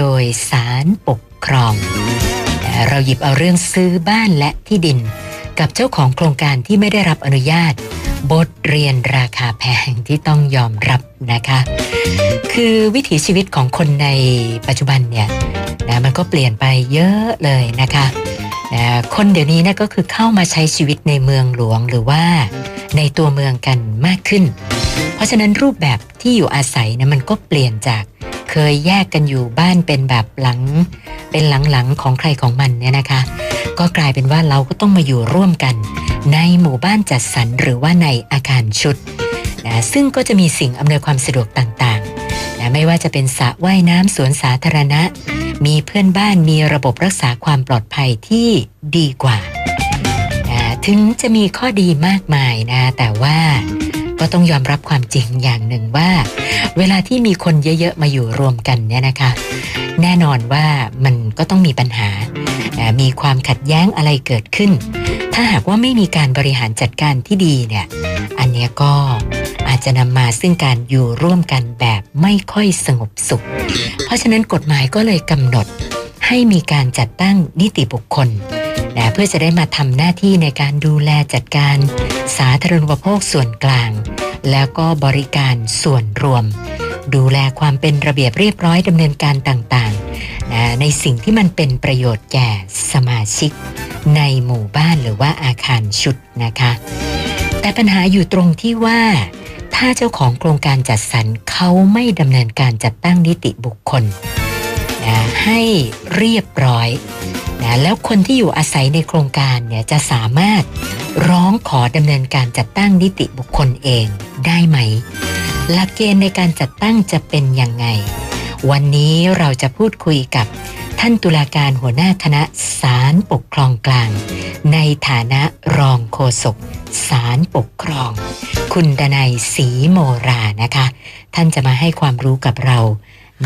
โดยสารปกครอง เราหยิบเอาเรื่องซื้อบ้านและที่ดิน กับเจ้าของโครงการที่ไม่ได้รับอนุญาต บทเรียนราคาแพงที่ต้องยอมรับนะคะ คือวิถีชีวิตของคนในปัจจุบันเนี่ยนะมันก็เปลี่ยนไปเยอะเลยนะคะนะคนเดี๋ยวนี้นะก็คือเข้ามาใช้ชีวิตในเมืองหลวงหรือว่าในตัวเมืองกันมากขึ้น เพราะฉะนั้นรูปแบบที่อยู่อาศัยนะมันก็เปลี่ยนจาก เคยแยกกันอยู่บ้านเป็นแบบหลัง เป็นหลังๆของใครของมันเนี่ยนะคะ ก็กลายเป็นว่าเราก็ต้องมาอยู่ร่วมกัน ในหมู่บ้านจัดสรรหรือว่าในอาคารชุดนะซึ่งก็จะมีสิ่งอำนวยความสะดวกต่างๆนะไม่ว่าจะเป็นสระว่ายน้ำสวนสาธารณะ มีเพื่อนบ้านมีระบบรักษาความปลอดภัยที่ดีกว่านะถึงจะมีข้อดีมากมายนะแต่ว่า ก็ต้องยอมรับความจริงอย่างหนึ่งว่า เวลาที่มีคนเยอะๆมาอยู่รวมกันเนี่ยนะคะ แน่นอนว่ามันก็ต้องมีปัญหา มีความขัดแย้งอะไรเกิดขึ้น ถ้าหากว่าไม่มีการบริหารจัดการที่ดีเนี่ย อันนี้ก็อาจจะนำมาซึ่งการอยู่ร่วมกันแบบไม่ค่อยสงบสุข เพราะฉะนั้นกฎหมายก็เลยกำหนดให้มีการจัดตั้งนิติบุคคล นะเพื่อจะได้มาทำหน้าที่ในการดูแลจัดการสาธารณูปโภคส่วนกลาง แล้วก็บริการส่วนรวม ดูแลความเป็นระเบียบเรียบร้อยดำเนินการต่างๆนะในสิ่งที่มันเป็นประโยชน์แก่สมาชิก ในหมู่บ้านหรือว่าอาคารชุดนะคะ แต่ปัญหาอยู่ตรงที่ว่าถ้าเจ้าของโครงการจัดสรรเขาไม่ดำเนินการจัดตั้งนิติบุคคลนะให้เรียบร้อย นะแล้วคนที่อยู่อาศัยในโครงการเนี่ยจะสามารถร้องขอดำเนินการจัดตั้งนิติบุคคลเองได้ไหม หลักเกณฑ์ในการจัดตั้งจะเป็นยังไง วันนี้เราจะพูดคุยกับท่านตุลาการหัวหน้าคณะศาลปกครองกลาง ในฐานะรองโฆษกศาลปกครอง คุณดนัยศรีโมรานะคะ ท่านจะมาให้ความรู้กับเรา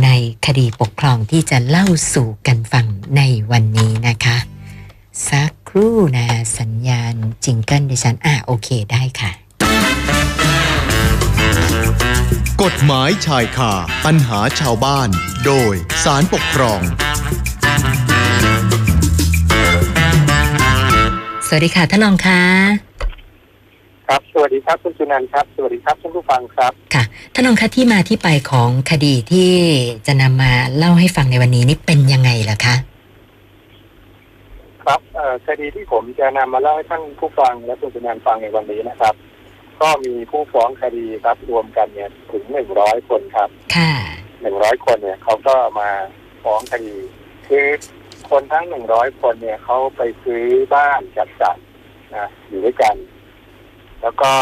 ในคดีปกครองที่จะเล่าสู่กันฟังในวันนี้นะคะ สักครู่นะสัญญาณจิงเกิลดิฉันอะโอเคได้ค่ะ กฎหมายชายคาปัญหาชาวบ้าน โดยสารปกครอง สวัสดีค่ะท่านรองคะ ครับ สวัสดีครับคุณจุนันท์ครับ สวัสดีครับท่านผู้ฟังครับ ค่ะท่านรองคะที่มาที่ไปของคดีที่จะนำมาเล่าให้ฟังในวันนี้นี่เป็นยังไงล่ะคะ ครับเอ่อคดีที่ผมจะนำมาเล่าให้ท่านผู้ฟังและคุณจุนันท์ฟังในวันนี้นะครับ ก็มีผู้ฟ้องคดีครับรวมกันเนี่ยถึงหนึ่งร้อยคนครับ ค่ะหนึ่งร้อยคนเนี่ยเขาก็มาฟ้องคดีคือคนทั้งหนึ่งร้อยคนเนี่ยเขาไปซื้อบ้านจัดสรรนะอยู่ด้วยกัน แล้วก็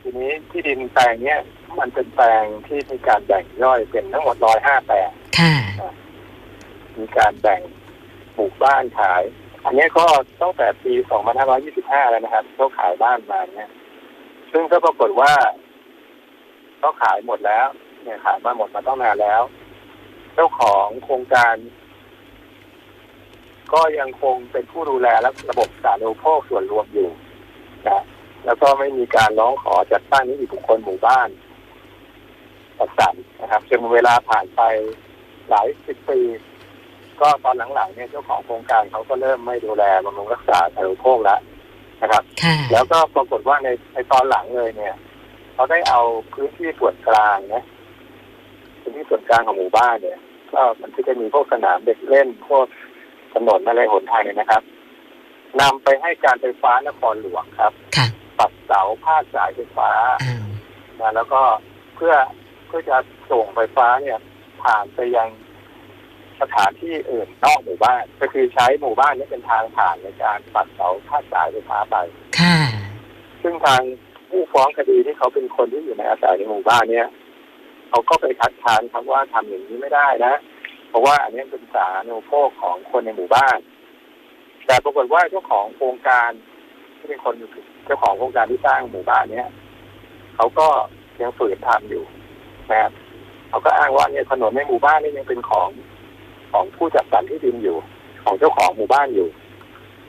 ทีนี้ที่ดินแปลงเนี้ยมันเป็นแปลงที่มีการแบ่งย่อยเป็นทั้งหมดร้อยห้าแปลงค่ะ มีการแบ่งปลูกบ้านขาย อันนี้ก็ตั้งแต่ปี 2525 แล้วนะครับเขาขายบ้านมาเนี่ย ซึ่งก็ปรากฏว่าเขาขายหมดแล้ว เนี่ยขายมาหมดมาต้องนานแล้ว เจ้าของโครงการ ก็ยังคงเป็นผู้ดูแลและระบบสาธารณูปโภคส่วนรวมอยู่นะ แล้วก็ไม่มีการร้องขอจัดตั้งนิติบุคคลหมู่บ้านจัดสรรนะครับจนเวลาผ่านไปหลายสิบปี ก็ตอนหลังๆเนี่ยเจ้าของโครงการเขาก็เริ่มไม่ดูแลบำรุงรักษาสาธารณูปโภคแล้วนะครับค่ะแล้วก็ปรากฏว่าในในตอนหลังเลยเนี่ยเขาได้เอาพื้นที่ส่วนกลางนะพื้นที่ส่วนกลางของหมู่บ้านเนี่ยก็มันก็จะมีพวกสนามเด็กเล่นพวกถนนอะไรหนทางเนี่ยนะครับนำไปให้การไฟฟ้านครหลวงครับ ค่ะ ปักเสาพาดสายไฟฟ้าอ้าวนะแล้วก็เพื่อเพื่อจะส่งไฟฟ้าเนี่ย ผ่านไปยังสถานที่อื่นนอกหมู่บ้าน ก็คือใช้หมู่บ้านนี้เป็นทางผ่านในการปักเสาพาดสายไฟฟ้าไปค่ะซึ่งทางผู้ฟ้องคดีที่เขาเป็นคนที่อยู่ในอาศัยในหมู่บ้านเนี่ยเขาก็ไปคัดค้านคำว่าทำอย่างนี้ไม่ได้นะ เพราะว่าอันนี้เป็นสาธารณูปโภคของคนในหมู่บ้าน แต่ปรากฏว่าเจ้าของโครงการ ที่เป็นคนเจ้าของโครงการที่สร้างหมู่บ้านเนี่ยเขาก็ยังฝืนทำอยู่นะครับเขาก็อ้างว่าเนี่ยถนนในหมู่บ้านนี่ยังเป็นของของผู้จัดสรรที่ดินอยู่ ของเจ้าของหมู่บ้านอยู่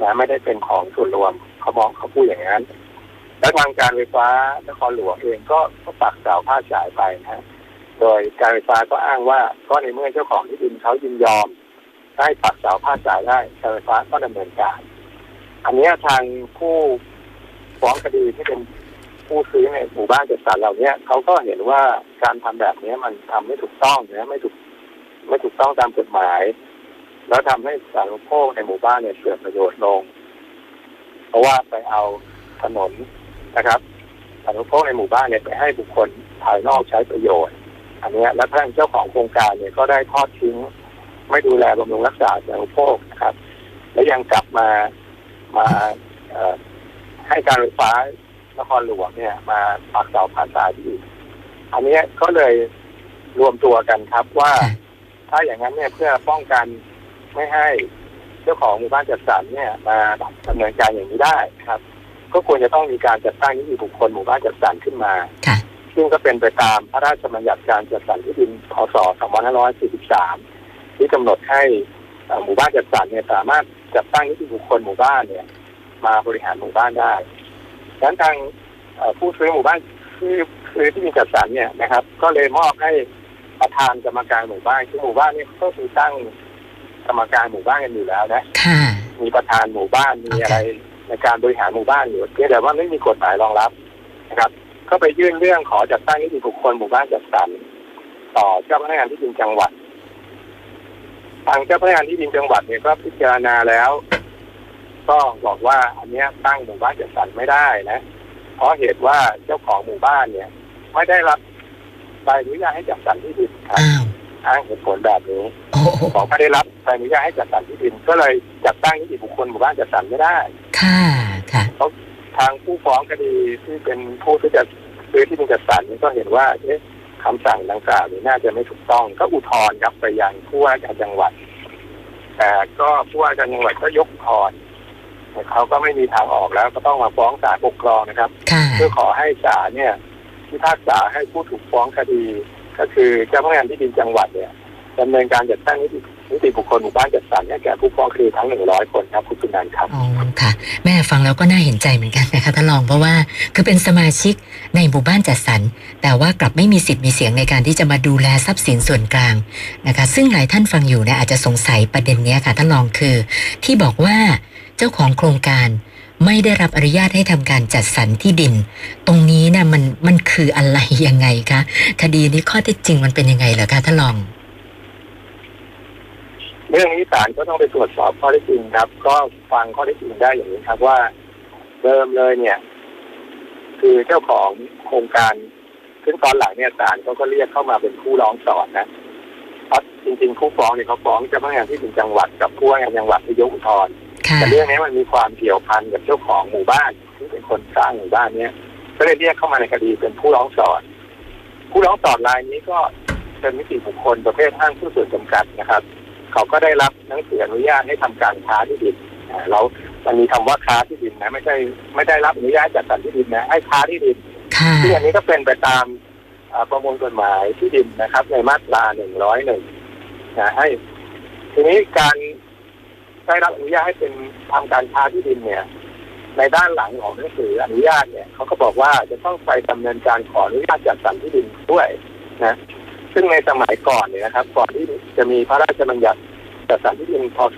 นะไม่ได้เป็นของส่วนรวมเขามองเขาพูดอย่างนั้นแล้วทางการไฟฟ้านครหลวงเองก็ก็ปักเสาพาดสายไปนะฮะโดยการไฟฟ้าก็อ้างว่าก็ในเมื่อเจ้าของที่ดินเขายินยอมให้ปักเสาพาดสายได้การไฟฟ้าก็ดำเนินการ อันเนี้ยทางผู้ฟ้องคดีที่เป็นผู้ซื้อในหมู่บ้านจัดสรรเหล่านี้ยเขาก็เห็นว่าการทำแบบเนี้ยมันทำไม่ถูกต้องนะไม่ถูกไม่ถูกต้องตามกฎหมาย แล้วทำให้สาธารณูปโภคในหมู่บ้านเนี่ยเสื่อมประโยชน์ลง เพราะว่าไปเอาถนนนะครับสาธารณูปโภคในหมู่บ้านเนี่ยไปให้บุคคลภายนอกใช้ประโยชน์ อันเนี้ยและท่านเจ้าของโครงการเนี่ยก็ได้ทอดทิ้ง ไม่ดูแลบำรุงรักษาสาธารณูปโภคนะครับ และยังกลับมา มาเอ่อให้การไฟฟ้านครหลวงเนี่ย มาปักเสาผ่านสายอีกอันเนี้ยก็เลยรวมตัวกันครับว่าค่ะถ้าอย่างนั้นเนี่ยเพื่อป้องกันไม่ให้เจ้าของหมู่บ้านจัดสรรเนี่ย มาดำเนินการอย่างนี้ได้ครับ ก็ควรจะต้องมีการจัดตั้งนิติบุคคลหมู่บ้านจัดสรรขึ้นมาค่ะซึ่งก็เป็นไปตามพระราชบัญญัติการจัดสรรที่ดินพศ 2543 ที่กำหนดให้เอ่อหมู่บ้านจัดสรรเนี่ยสามารถ จัดตั้งนิติบุคคลหมู่บ้านเนี่ย มาบริหารหมู่บ้านได้ดังนั้นทางเอ่อผู้ซื้อหมู่บ้านที่ซื้อที่ดินจัดสรรเนี่ยนะครับ ก็เลยมอบให้ประธานกรรมการหมู่บ้านคือหมู่บ้านเนี่ยก็คือตั้งกรรมการหมู่บ้านกันอยู่แล้วนะค่ะมีประธานหมู่บ้านมีอะไรในการบริหารหมู่บ้านอยู่เพียงแต่ว่าไม่มีกฎหมายรองรับนะครับ ก็ไปยื่นเรื่องขอจัดตั้งนิติบุคคลหมู่บ้านจัดสรรต่อเจ้าพนักงานที่ดินจังหวัด ทางเจ้าพนักงานที่ดินจังหวัดเนี่ยก็พิจารณาแล้ว ก็บอกว่าอันเนี้ยตั้งหมู่บ้านจัดสรรไม่ได้นะ เพราะเหตุว่าเจ้าของหมู่บ้านเนี่ย ไม่ได้รับใบอนุญาตให้จัดสรรที่ดินครับอ้าวอ้างเหตุผลแบบนี้โอ้โหของไม่ได้รับใบอนุญาตให้จัดสรรที่ดิน ก็เลยจัดตั้งนิติบุคคลหมู่บ้านจัดสรรไม่ได้ ค่ะค่ะทางผู้ฟ้องคดีที่เป็นผู้ที่จะซื้อที่ดินจัดสรรนี่ก็เห็นว่าเอ๊ะ คำสั่งดังกล่าวนี้น่าจะไม่ถูกต้อง ก็อุทธรณ์ครับไปยังผู้ว่าการจังหวัดแต่ก็ผู้ว่าการจังหวัดก็ยกอุทธรณ์แต่เขาก็ไม่มีทางออกแล้วก็ต้องมาฟ้องศาลปกครองนะครับค่ะเพื่อขอให้ศาลเนี่ยพิพากษาให้ผู้ถูกฟ้องคดี ก็คือเจ้าพนักงานที่ดินจังหวัดเนี่ยดำเนินการจัดตั้งนิติ นิติบุคคลหมู่บ้านจัดสรรให้แก่ผู้ฟ้องคดีทั้งหนึ่งร้อยคนครับคุณสุนันท์ครับอ๋อค่ะ แม่ฟังแล้วก็น่าเห็นใจเหมือนกันนะคะท่านรองเพราะว่าคือเป็นสมาชิกในหมู่บ้านจัดสรรแต่ว่ากลับไม่มีสิทธิ์มีเสียงในการที่จะมาดูแลทรัพย์สินส่วนกลางนะคะ ซึ่งหลายท่านฟังอยู่เนี่ยอาจจะสงสัยประเด็นเนี้ยค่ะท่านรองคือ ที่บอกว่าเจ้าของโครงการไม่ได้รับอนุญาตให้ทำการจัดสรรที่ดิน ตรงนี้เนี่ยมันมันคืออะไรยังไงคะคดีนี้ข้อเท็จจริงมันเป็นยังไงเหรอคะท่านรอง เรื่องนี้ศาลก็ต้องไปตรวจสอบข้อเท็จจริงครับ ก็ฟังข้อเท็จจริงได้อย่างนี้ครับว่าเดิมเลยเนี่ย คือเจ้าของโครงการซึ่งตอนหลังเนี่ยศาลเขาก็เรียกเข้ามาเป็นผู้ร้องสอนนะเพราะจริงๆผู้ฟ้องเนี่ยเขาฟ้องเจ้าพนักงานที่ดินจังหวัดกับผู้ว่าการจังหวัดที่ยกอุทธรณ์ค่ะแต่เรื่องนี้มันมีความเกี่ยวพันกับเจ้าของหมู่บ้านที่เป็นคนสร้างหมู่บ้านเนี้ยก็เลยเรียกเข้ามาในคดีเป็นผู้ร้องสอน ผู้ร้องสอนรายนี้ก็เป็นนิติบุคคลประเภทห้างผู้ส่วนจำกัดนะครับ เขาก็ได้รับหนังสืออนุญาตให้ทำการค้าที่ดินอ่าแล้วมันมีคำว่าค้าที่ดินนะ ไม่ใช่ไม่ได้รับอนุญาตจัดสรรที่ดินนะให้ค้าที่ดินค่ะซึ่งอันนี้ก็เป็นไปตามอ่าประมวลกฎหมายที่ดินนะครับ ในมาตราหนึ่งร้อยหนึ่งนะให้ทีนี้การได้รับอนุญาตให้เป็นทำการค้าที่ดินเนี่ย ในด้านหลังของหนังสืออนุญาตเนี่ยเขาก็บอกว่าจะต้องไปดำเนินการขออนุญาตจัดสรรที่ดินด้วยนะ ซึ่งในสมัยก่อนเนี่ยนะครับ ก่อนที่จะมีพระราชบัญญัติจัดสรรที่ดินพศ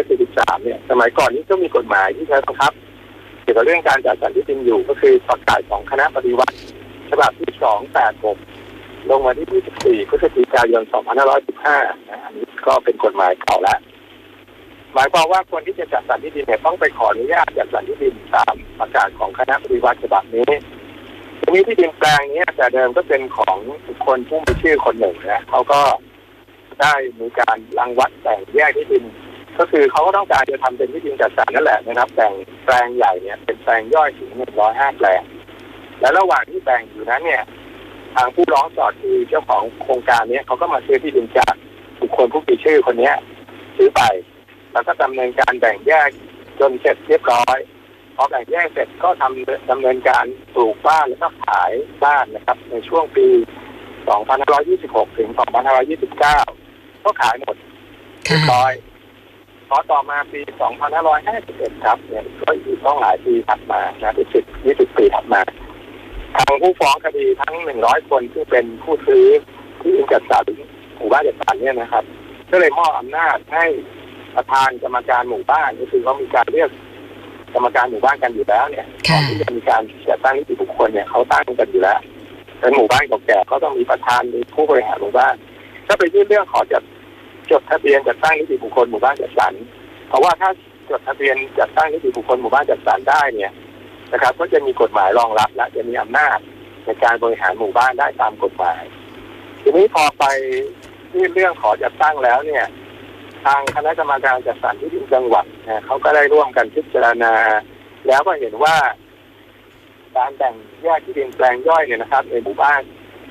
2543 เนี่ย สมัยก่อนนี้ก็มีกฎหมายที่ใช้บังคับ เกี่ยวกับเรื่องการจัดสรรที่ดินอยู่ก็คือประกาศของคณะปฏิวัติฉบับที่ 286 ลงมาที่ 24 พฤศจิกายน 2515 นะอันนี้ก็เป็นกฎหมายเก่าแล้วหมายความว่าคนที่จะจัดสรรที่ดินเนี่ยต้องไปขออนุญาตจัดสรรที่ดินตามประกาศของคณะปฏิวัติฉบับนี้ ทีนี้ที่ดินแปลงนี้แต่เดิมก็เป็นของบุคคลผู้มีชื่อคนหนึ่งนะเขาก็ได้มีการรังวัดแบ่งแยกที่ดิน ก็คือเขาก็ต้องการจะทำเป็นที่ดินจัดสรรนั่นแหละนะครับแบ่งแปลงใหญ่เนี่ยเป็นแปลงย่อยถึงหนึ่งร้อยห้าแปลง และระหว่างที่แบ่งอยู่นั้นเนี่ย ทางผู้ร้องสอดคือเจ้าของโครงการเนี้ยเขาก็มาซื้อที่ดินจากบุคคลผู้มีชื่อคนเนี้ยซื้อไป แล้วก็ดำเนินการแบ่งแยกจนเสร็จเรียบร้อย พอแบ่งแยกเสร็จก็ทำดำเนินการปลูกบ้านแล้วก็ขายบ้านนะครับ ในช่วงปี 2526 ถึง 2529 ก็ขายหมดเรียบร้อยพอต่อมาปี 2551 ครับเนี่ยก็อีกต้องหลายปีถัดมานะที่สิบยี่สิบปีถัดมา ทางผู้ฟ้องคดีทั้ง 100 คนที่เป็นผู้ซื้อที่จัดสรรหมู่บ้านจัดสรรเนี่ยนะครับ ก็เลยมอบอำนาจให้ประธานกรรมการหมู่บ้านก็คือเขามีการเรียก กรรมการหมู่บ้านกันอยู่แล้วเนี่ยก่อนที่จะมีการจัดตั้งนิติบุคคลเนี่ยเขาตั้งกันอยู่แล้วเป็นหมู่บ้านเก่าแก่ก็ต้องมีประธานมีผู้บริหารหมู่บ้าน ถ้าไปยื่นเรื่องขอจัดจดทะเบียนจัดตั้งนิติบุคคลหมู่บ้านจัดสรรเพราะว่าถ้าจดทะเบียนจัดตั้งนิติบุคคลหมู่บ้านจัดสรรได้เนี่ยนะครับ ก็จะมีกฎหมายรองรับและจะมีอำนาจในการบริหารหมู่บ้านได้ตามกฎหมาย ทีนี้พอไปยื่นเรื่องขอจัดตั้งแล้วเนี่ย ทางคณะกรรมการจัดสรรที่ดินจังหวัดนะเขาก็ได้ร่วมกันพิจารณา แล้วก็เห็นว่า การแบ่งแยกที่ดินแปลงย่อยเนี่ยนะครับในหมู่บ้าน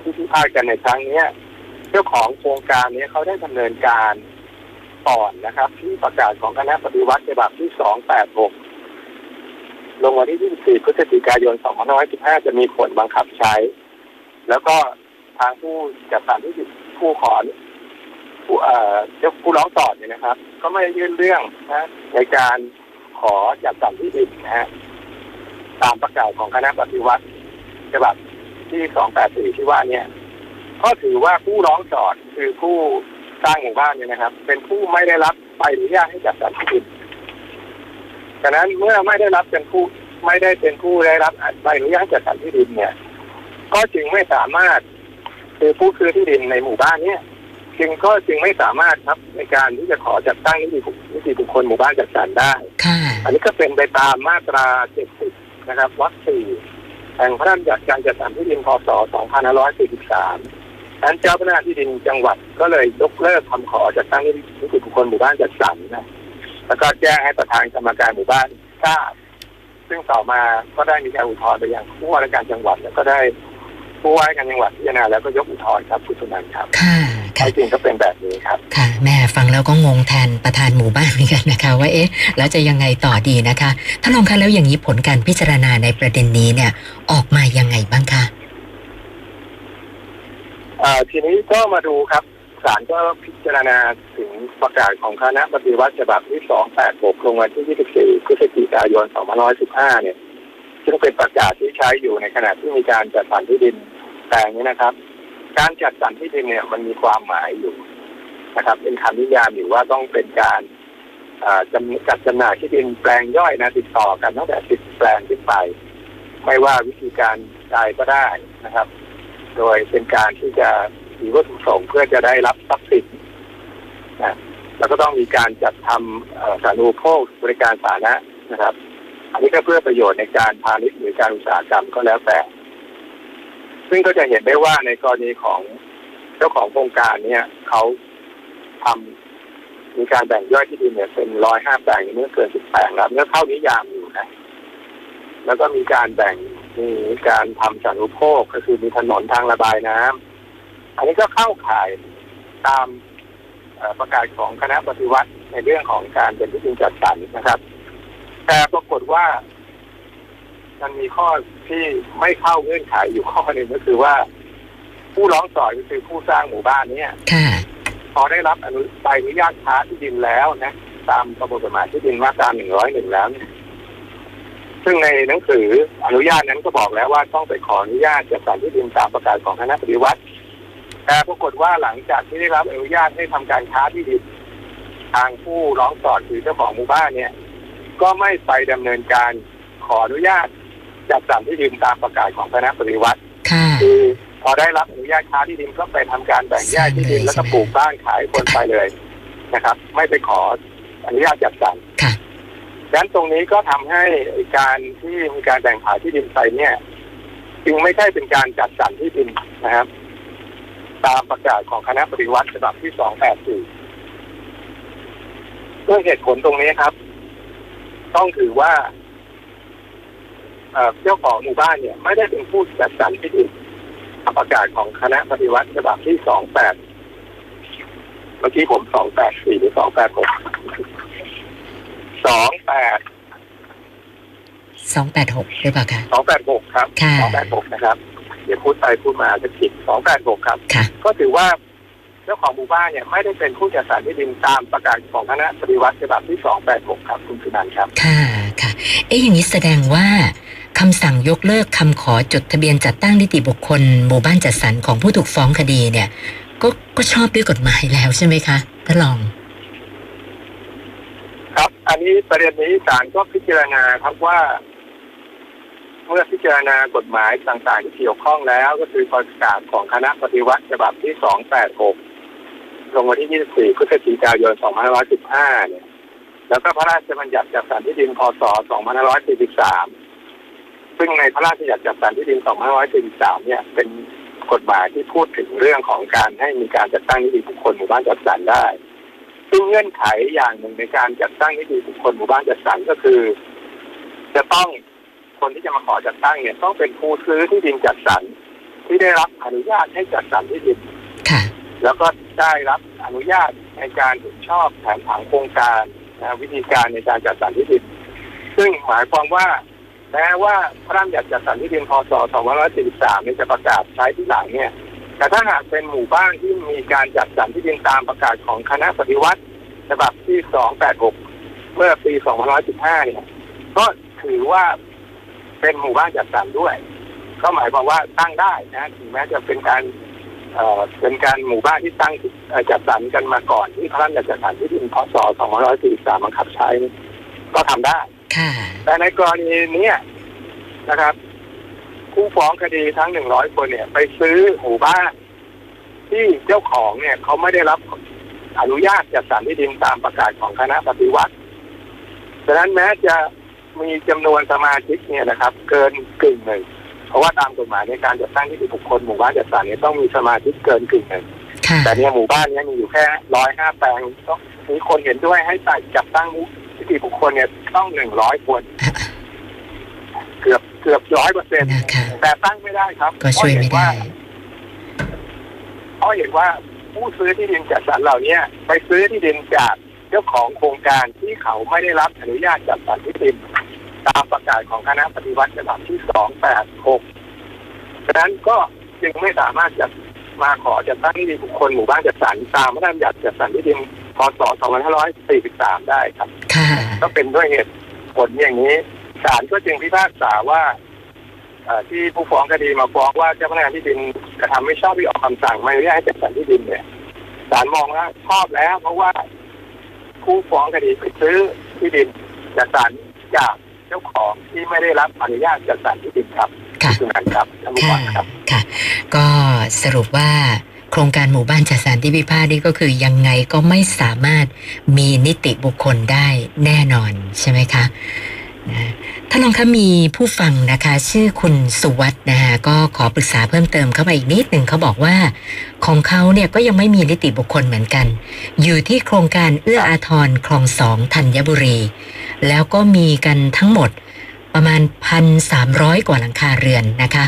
ที่พิพาทกันในครั้งเนี้ยเจ้าของโครงการนี้เขาได้ดำเนินการก่อนนะครับ ที่ประกาศของคณะปฏิวัติฉบับที่ 286 ลงวันที่ 24 พฤศจิกายน 2515 จะมีผลบังคับใช้ แล้วก็ทางผู้จัดสรรที่ดินผู้ขอ ผู้เอ่อเจ้าผู้ร้องต่อเนี่ยนะครับ ก็ไม่ได้ยื่นเรื่องนะในการขอจัดสรรที่ดินนะฮะตามประกาศของคณะปฏิวัติฉบับที่284ที่ว่าเนี่ยก็ถือว่าผู้ร้องจอดคือผู้สร้างหมู่บ้านเนี่ยนะครับ เป็นผู้ไม่ได้รับใบอนุญาตให้จัดสรรที่ดินฉะนั้นเมื่อไม่ได้รับเป็นผู้ไม่ได้เป็นผู้ได้รับใบอนุญาตจัดสรรที่ดินเนี่ย ก็จึงไม่สามารถคือผู้ซื้อที่ดินในหมู่บ้านเนี่ย จึงก็จึงไม่สามารถครับในการที่จะขอจัดตั้งนิติบุคนิติบุคคลหมู่บ้านจัดสรรได้ ค่ะ อันนี้ก็เป็นไปตามมาตรา 70 นะครับวรรคสี่แห่งพระราชบัญญัติการจัดสรรที่ดินพศ 2543นั้นเจ้าพนักงานที่ดินจังหวัดก็เลยยกเลิกคำขอจัดตั้งนิติบุคคลหมู่บ้านจัดสรรนะแล้วก็แจ้งให้ประธานกรรมการหมู่บ้านทราบซึ่งต่อมาก็ได้มีการอุทธรณ์ไปยังผู้ว่าราชการจังหวัดแล้วก็ได้ผู้ว่าราชการจังหวัดพิจารณาแล้วก็ยกอุทธรณ์ครับคุณสุนันท์ครับ ค่ะ ค่ะจริงก็เป็นแบบนี้ครับ ค่ะแม่ฟังแล้วก็งงแทนประธานหมู่บ้านเหมือนกันนะคะ ว่าเอ๊ะแล้วจะยังไงต่อดีนะคะท่านรองคะแล้วอย่างนี้ผลการพิจารณาในประเด็นนี้เนี่ย ออกมายังไงบ้างคะอ่าทีนี้ก็มาดูครับศาลก็พิจารณาถึงประกาศของคณะปฏิวัติฉบับที่ 286 ลงวันที่ 24 พฤศจิกายน 2515 เนี่ย ซึ่งเป็นประกาศที่ใช้อยู่ในขณะที่มีการจัดสรรที่ดินแปลงนี้นะครับ การจัดสรรที่ดินเนี่ยมันมีความหมายอยู่นะครับ เป็นคำนิยามอยู่ว่าต้องเป็นการอ่าจำจัดจำหน่ายที่ดินแปลงย่อยนะติดต่อกันตั้งแต่สิบแปลงขึ้นไป ไม่ว่าวิธีการใดก็ได้นะครับ โดยเป็นการที่จะมีวัตถุประสงค์เพื่อจะได้รับทรัพย์สินนะแล้วก็ต้องมีการจัดทำสาธารณูปโภคบริการสาธารณะนะครับ อันนี้ก็เพื่อประโยชน์ในการพาณิชย์หรือการอุตสาหกรรมก็แล้วแต่ ซึ่งก็จะเห็นได้ว่าในกรณีของเจ้าของโครงการเนี่ยเขาทำมีการแบ่งย่อยที่ดินเนี่ยเป็นร้อยห้าแปลงเมื่อเกินสิบแปลงแล้วเมื่อเข้านิยามอยู่นะแล้วก็มีการแบ่งมีการทำสาธารณูปโภคก็คือมีถนนทางระบายน้ำอันนี้ก็เข้าข่ายตามประกาศของคณะปฏิวัติในเรื่องของการเป็นที่ดินจัดสรรนะครับ แต่ปรากฏว่ามันมีข้อ ที่ไม่เข้าเงื่อนไขอยู่ข้อหนึ่งก็คือว่า ผู้ร้องต่อก็คือผู้สร้างหมู่บ้านเนี้ค่ะพอได้รับอนุใบอนุญาตค้าที่ดินแล้วนะ ตามประมวลกฎหมายที่ดินมาตราหนึ่งร้อยหนึ่งแล้วเนี่ยซึ่งในหนังสืออนุญาตนั้นก็บอกแล้วว่าต้องไปขออนุญาตจัดสรรที่ดินตามประกาศของคณะปฏิวัติ แต่ปรากฏว่าหลังจากที่ได้รับอนุญาตให้ทำการค้าที่ดินทางผู้ร้องต่อคือเจ้าของหมู่บ้านเนี่ย ก็ไม่ไปดำเนินการขออนุญาต จัดสรรที่ดินตามประกาศของคณะปฏิวัติค่ะคือพอได้รับอนุญาตค้าที่ดินก็ไปทำการแบ่งแยกที่ดินแล้วก็ปลูกบ้านขายคนไปเลยนะครับ ไม่ไปขออนุญาตจัดสรรค่ะดังนั้นตรงนี้ก็ทำให้การที่มีการแบ่งขายที่ดินไปเนี่ยจึงไม่ใช่เป็นการจัดสรรที่ดินนะครับ ตามประกาศของคณะปฏิวัติฉบับที่284ด้วยเหตุผลตรงนี้ครับ ต้องถือว่า เอ่อเจ้าของหมู่บ้านเนี่ยไม่ได้เป็นผู้จัดสรรที่ดินตามประกาศของคณะปฏิวัติฉบับที่28เมื่อกี้ผม284หรือ286 28สองแปดหกหรือเปล่าคะ286ครับค่ะ286นะครับ เดี๋ยวพูดไปพูดมาจะผิด286ครับค่ะก็ถือว่าเจ้าของหมู่บ้านเนี่ยไม่ได้เป็นผู้จัดสรรที่ดินตามประกาศของคณะปฏิวัติฉบับที่286ครับ คุณสุนันท์ครับ ค่ะค่ะ เอ๊ะอย่างนี้แสดงว่า คำสั่งยกเลิกคำขอจดทะเบียนจัดตั้งนิติบุคคลหมู่บ้านจัดสรรของผู้ถูกฟ้องคดีเนี่ยก็ก็ชอบด้วยกฎหมายแล้วใช่ไหมคะท่านรอง ครับ อันนี้ประเด็นนี้ศาลก็พิจารณาครับว่า เมื่อพิจารณากฎหมายต่างๆที่เกี่ยวข้องแล้ว ก็คือประกาศของคณะปฏิวัติฉบับที่ 286 ลงวันที่ 24 พฤศจิกายน 2515 เนี่ย แล้วก็พระราชบัญญัติจัดสรรที่ดิน พศ 2543 ซึ่งในพระราชบัญญัติจัดสรรที่ดิน 2543 เนี่ย เป็นกฎหมายที่พูดถึงเรื่องของการให้มีการจัดตั้งนิติบุคคลหมู่บ้านจัดสรรได้ ซึ่งเงื่อนไขอย่างหนึ่งในการจัดตั้งนิติบุคคลหมู่บ้านจัดสรรก็คือ จะต้องคนที่จะมาขอจัดตั้งเนี่ยต้องเป็นผู้ซื้อที่ดินจัดสรรที่ได้รับอนุญาตให้จัดสรรที่ดินแล้วก็ได้รับอนุญาตในการเห็นชอบแผนผังโครงการวิธีการในการจัดสรรที่ดิน ซึ่งหมายความว่า แม้ว่าพระราชบัญญัติจัดสรรที่ดินพศ2543เนี่ยจะประกาศใช้ที่หลังเนี่ย แต่ถ้าหากเป็นหมู่บ้านที่มีการจัดสรรที่ดินตามประกาศของคณะปฏิวัติฉบับที่ 286 เมื่อปี 2515 เนี่ย ก็ถือว่าเป็นหมู่บ้านจัดสรรด้วย ก็หมายความว่าตั้งได้นะถึงแม้จะเป็นการเอ่อเป็นการหมู่บ้านที่ตั้งจัดสรรกันมาก่อนที่พระราชบัญญัติจัดสรรที่ดินพศ2543บังคับใช้ ก็ทำได้ แต่ในกรณีเนี้ยนะครับผู้ฟ้องคดีทั้งหนึ่งร้อยคนเนี่ย ไปซื้อหมู่บ้านที่เจ้าของเนี่ยเขาไม่ได้รับอนุญาตจัดสรรที่ดินตามประกาศของคณะปฏิวัติฉะนั้นแม้จะมีจำนวนสมาชิกเนี่ยนะครับ เกินกึ่งหนึ่งเพราะว่าตามกฎหมายในการจัดตั้งนิติบุคคลหมู่บ้านจัดสรรเนี่ยต้องมีสมาชิกเกินกึ่งหนึ่งค่ะแต่เนี่ยหมู่บ้านเนี้มีอยู่แค่ร้อยห้าแปลงต้องมีคนเห็นด้วยให้ใส่จัดตั้ง นิติบุคคลเนี่ยต้องหนึ่งร้อยคน เกือบเกือบร้อยเปอร์เซ็นต์นะคะ แต่ตั้งไม่ได้ครับก็ช่วยไม่ได้ เพราะเห็นว่าผู้ซื้อที่ดินจัดสรรเหล่านี้ไปซื้อที่ดินจากเจ้าของโครงการที่เขาไม่ได้รับอนุญาตจัดสรรที่ดินตามประกาศของคณะปฏิวัติฉบับที่สองแปดหกฉะนั้นก็จึงไม่สามารถจะมาขอจัดตั้งนิติบุคคลหมู่บ้านจัดสรรตามพระราชบัญญัติจัดสรรที่ดิน พศ 2543 ได้ครับค่ะก็เป็นด้วยเหตุผลอย่างนี้ศาลก็จึงพิพากษาว่าเอ่อที่ผู้ฟ้องคดีมาฟ้องว่าเจ้าพนักงานที่ดินกระทำไม่ชอบที่ออกคำสั่งไม่อนุญาตให้จัดสรรที่ดินเนี่ยศาลมองว่าชอบแล้ว เพราะว่าผู้ฟ้องคดีไปซื้อที่ดินจัดสรรจากเจ้าของที่ไม่ได้รับอนุญาตจัดสรรที่ดินครับค่ะตรงนั้นครับท่านผู้ค่ะฟังครับค่ะ ก็สรุปว่า โครงการหมู่บ้านจัดสรรที่พิพาทนี่ก็คือยังไงก็ไม่สามารถมีนิติบุคคลได้แน่นอนใช่ไหมคะนะท่านรองคะมีผู้ฟังนะคะ ชื่อคุณสุวัฒน์นะคะก็ขอปรึกษาเพิ่มเติมเข้ามาอีกนิดหนึ่งเขาบอกว่า ของเขาเนี่ยก็ยังไม่มีนิติบุคคลเหมือนกัน อยู่ที่โครงการเอื้ออาทรคลองสองธัญบุรี แล้วก็มีกันทั้งหมด ประมาณพันสามร้อยกว่าหลังคาเรือนนะคะ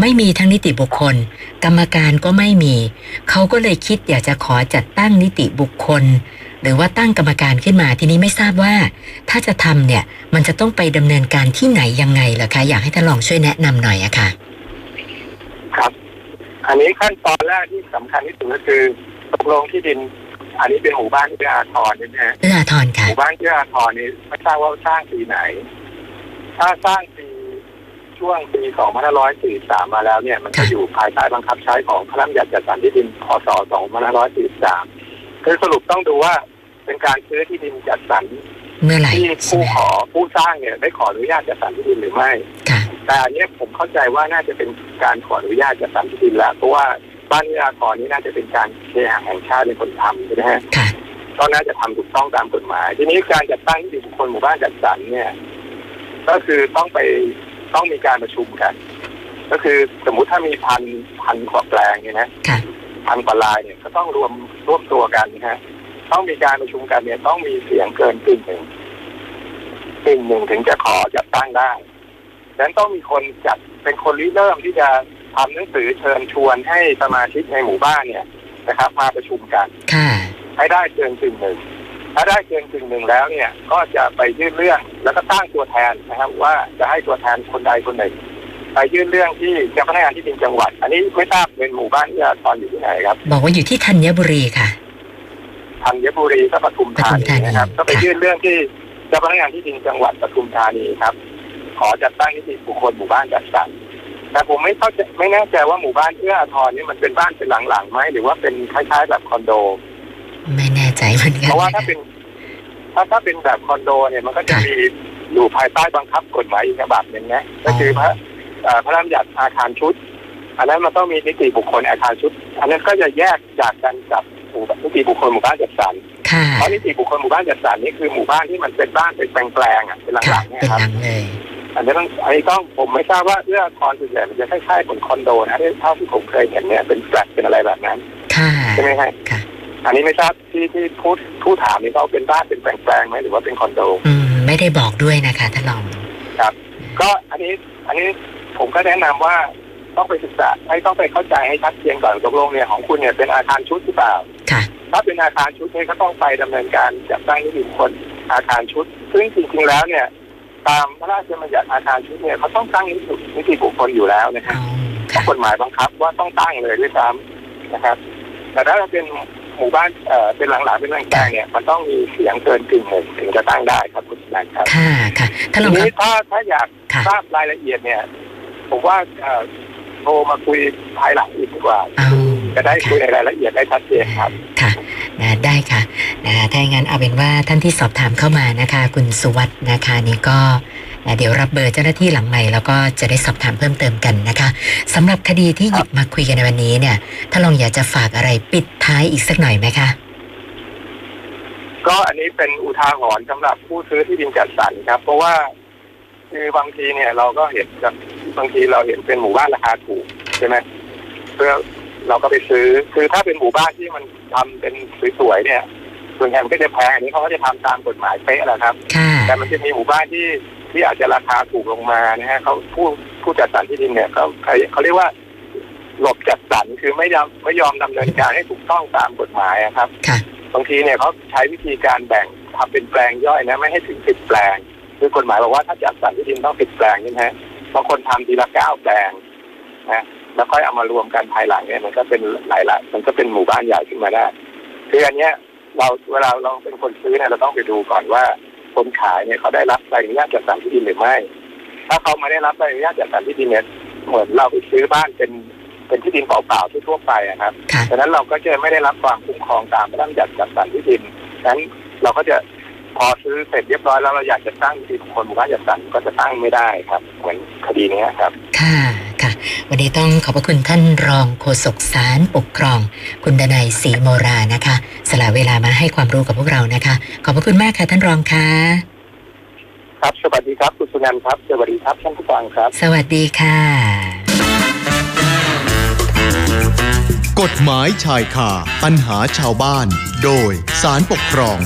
ไม่มีทั้งนิติบุคคล กรรมการก็ไม่มี เขาก็เลยคิดอยากจะขอจัดตั้งนิติบุคคล หรือว่าตั้งกรรมการขึ้นมาทีนี้ไม่ทราบว่า ถ้าจะทำเนี่ยมันจะต้องไปดำเนินการที่ไหนยังไงเหรอคะอยากให้ท่านลองช่วยแนะนำหน่อยอะค่ะครับอันนี้ขั้นตอนแรกที่สำคัญที่สุดก็คือตกลงที่ดินอันนี้เป็นหมู่บ้านที่อาทรนี่นะฮะเอื้ออาทรหค่ะมู่บ้านที่อาทรนี่ไม่ทราบว่าสร้างปีไหน ถ้าสร้างปีช่วงปี 2543 มาแล้วเนี่ย มันจะค่ะอยู่ภายใต้บังคับใช้ของพระราชบัญญัติจัดสรรที่ดินพศ 2543 คือสรุปต้องดูว่าเป็นการซื้อที่ดินจัดสรรเมื่อไหร่ที่ใช่ผู้ไหมขอผู้สร้างเนี่ยได้ขออนุญาตจัดสรรที่ดินหรือไม่ค่ะแต่อันเนี้ยผมเข้าใจว่าน่าจะเป็นการขออนุญาตจัดสรรที่ดินแล้วเพราะว่าบ้านนิราธรนี่น่าจะเป็นการเคหะแห่งชาติเป็นคนทำใช่ไหมฮะค่ะก็น่าจะทำถูกต้องตามกฎหมาย ทีนี้การจัดตั้งนิติบุคคลหมู่บ้านจัดสรรเนี่ย ก็คือต้องไปต้องมีการประชุมกัน ก็คือสมมุติถ้ามีพันพันกว่าแปลงเนี่ยนะค่ะพันกว่าลายเนี่ยก็ต้องรวมร่วมตัวกันนะฮะต้องมีการประชุมกันเนี่ยต้องมีเสียงเกินกึ่งหนึ่งกึ่งหนึ่งถึงจะขอจัดตั้งได้ดังนั้นต้องมีคนจัดเป็นคนริเริ่มที่จะทำหนังสือเชิญชวนให้สมาชิกในหมู่บ้านเนี่ยนะครับ มาประชุมกันค่ะให้ได้เกินกึ่งหนึ่ง ถ้าได้เกินกึ่งหนึ่งแล้วเนี่ย ก็จะไปยื่นเรื่องแล้วก็ตั้งตัวแทนนะครับ ว่าจะให้ตัวแทนคนใดคนหนึ่งไปยื่นเรื่องที่เจ้าพนักงานที่ดินจังหวัด อันนี้ไม่ทราบเป็นหมู่บ้านที่อาตอนอยู่ที่ไหนครับ บอกว่าอยู่ที่ธัญบุรีค่ะธัญบุรีก็ปทุมธาปทุมนีธานีนะครับ ก็ไปค่ะยื่นเรื่องที่เจ้าพนักงานที่ดินจังหวัดปทุมธานีครับ ขอจัดตั้งนิติบุคคลหมู่บ้านจัดสรรแต่ผมไม่เข้าใจไม่แน่ใจว่าหมู่บ้านเอื้ออาทรนี่มันเป็นบ้านเป็นหลังๆไหมหรือว่าเป็นคล้ายๆแบบคอนโด ไม่แน่ใจเหมื อนกันเพราะว่านะถ้าคะเป็น ถ้าถ้าเป็นแบบคอนโดเนี่ยมันก็จะค่ะมีอยู่ภายใต้บังคับกฎหมายอีกฉบับหนึ่งนะก็คือพระเอ่อพระราชบัญญัติอาคารชุด อันนั้นมันต้องมีนิติบุคคลอาคารชุด อันนั้นก็จะแยกจากกันกับหมู่นิติบุคคลหมู่บ้านจัดสรรค่ะเพราะนิติบุคคลหมู่บ้านจัดสรรนี่คือหมู่บ้านที่มันเป็นบ้านเป็นแปลงๆอะเป็นหค่ะลังๆเนี่ยเป็นครับหลังเลยอันนี้ต้องอันนี้ต้องผมไม่ทราบว่าเอื้ออาทรส่วนใหญ่มันจะคล้ายๆเหมือนคอนโดนะที่เท่าที่ผมเคยเห็นเนี่ยเป็นแฟลตเป็นอะไรแบบนั้นค่ะใช่ไหมครับค่ะ อันนี้ไม่ทราบที่ที่พูดผู้ถามนี่เขาเป็นบ้านเป็นแปลงๆไหมหรือว่าเป็นคอนโดอืมไม่ได้บอกด้วยนะคะท่านรองก็อันนี้อันนี้ผมก็แนะนำว่าต้องไปศึกษาให้ต้องไปเข้าใจให้ชัดเจนก่อนตกลงเนี่ยของคุณเนี่ยเป็นอาคารชุดหรือเปล่าค่ะถ้าเป็นอาคารชุดเนี่ยก็ต้องไปดำเนินการจัดตั้งนิติบุคคลอาคารชุด ซึ่งจริงๆแล้วเนี่ย ตามพระราชบัญญัติอาคารชุดเนี่ยเขาต้องตั้งนิตินิติบุคคลอยู่แล้วนะครับเอาเพราะค่ะกฎหมายบังคับว่าต้องตั้งเลยด้วยซ้ำนะครับ แต่ถ้าเราเป็น หมู่บ้านเอ่อเป็นหลังๆเป็นแปลงๆเนี่ยมันต้องมีเสียงเกินกึ่งหนึ่งถึงจะตั้งได้ครับคุณนันครับค่ะค่ะท่านรทีองครันี้บถ้าถ้าอยากค่ะทราบรายละเอียดเนี่ย ผมว่าเอ่อโทรมาคุยภายหลังอีกดีกว่าเอาจะได้คุยค่ะในรายละเอียดได้ชัดเจนครับค่ะนะได้ค่ะนะถ้าอย่างนั้นเอาเป็นว่าท่านที่สอบถามเข้ามานะคะ คุณสุวัฒน์นะคะนี่ก็นะ เดี๋ยวรับเบอร์เจ้าหน้าที่หลังใหม่แล้วก็จะได้สอบถามเพิ่มเติมกันนะคะสำหรับคดีที่หยิบมาคุยกันในวันนี้เนี่ย ถ้าลองอยากจะฝากอะไรปิดท้ายอีกสักหน่อยไหมคะ ก็อันนี้เป็นอุทาหรณ์สำหรับผู้ซื้อที่ดินจัดสรรครับ เพราะว่าคือบางทีเนี่ยเราก็เห็นกับบางทีเราเห็นเป็นหมู่บ้านราคาถูกใช่ไหมเพื่อเราก็ไปซื้อคือถ้าเป็นหมู่บ้านที่มันทำเป็นสวยๆเนี่ยส่วนใหญ่มันก็จะแพงอันนี้เขาก็จะทำตามกฎหมายเป๊ะแหละครับค่ะแต่มันจะมีหมู่บ้านที่ ที่อาจจะราคาถูกลงมานะฮะเขาผู้ผู้จัดสรรที่ดินเนี่ยเขาเขาเขาเรียกว่าหลบจัดสรรคือไม่ยอมไม่ยอมดำเนินการให้ถูกต้องตามกฎหมายอะครับค่ะบางทีเนี่ยเขาใช้วิธีการแบ่งทำเป็นแปลงย่อยนะไม่ให้ถึงสิบแปลง คือกฎหมายบอกว่าถ้าจัดสรรที่ดินต้องสิบแปลงใช่ไหมฮะบางคนทำทีละเก้าแปลงนะแล้วค่อยเอามารวมกันภายหลังเนี่ยมันก็เป็นหลายละมันก็เป็นหมู่บ้านใหญ่ขึ้นมาได้คืออันเนี้ยเราเวลาเราเป็นคนซื้อเนี่ยเราต้องไปดูก่อนว่า คนขายเนี่ยเขาได้รับใบอนุญาตจัดสรรที่ดินหรือไม่ ถ้าเขาไม่ได้รับใบอนุญาตจัดสรรที่ดินเนี่ยเหมือนเราไปซื้อบ้านเป็นเป็นที่ดินเปล่าๆทั่วๆไปอะครับค่ะดังนั้นเราก็จะไม่ได้รับความคุ้มครองตามพระราชบัญญัติจัดสรรที่ดินดังนั้นเราก็จะพอซื้อเสร็จเรียบร้อยแล้วเราอยากจะตั้งที่บุคคลหมู่บ้านจัดสรรก็จะตั้งไม่ได้ครับ เหมือนคดีเนี้ยครับ ค่ะค่ะ วันนี้ต้องขอบพระคุณท่านรองโฆษกสารปกครอง คุณดนัยศรีโมรานะคะ สละเวลามาให้ความรู้กับพวกเรานะคะ ขอบพระคุณมากค่ะท่านรองค่ะครับ สวัสดีครับคุณสุนันท์ครับ สวัสดีครับท่านผู้ฟังครับ สวัสดีค่ะ กฎหมายชายคาปัญหาชาวบ้าน โดยสารปกครอง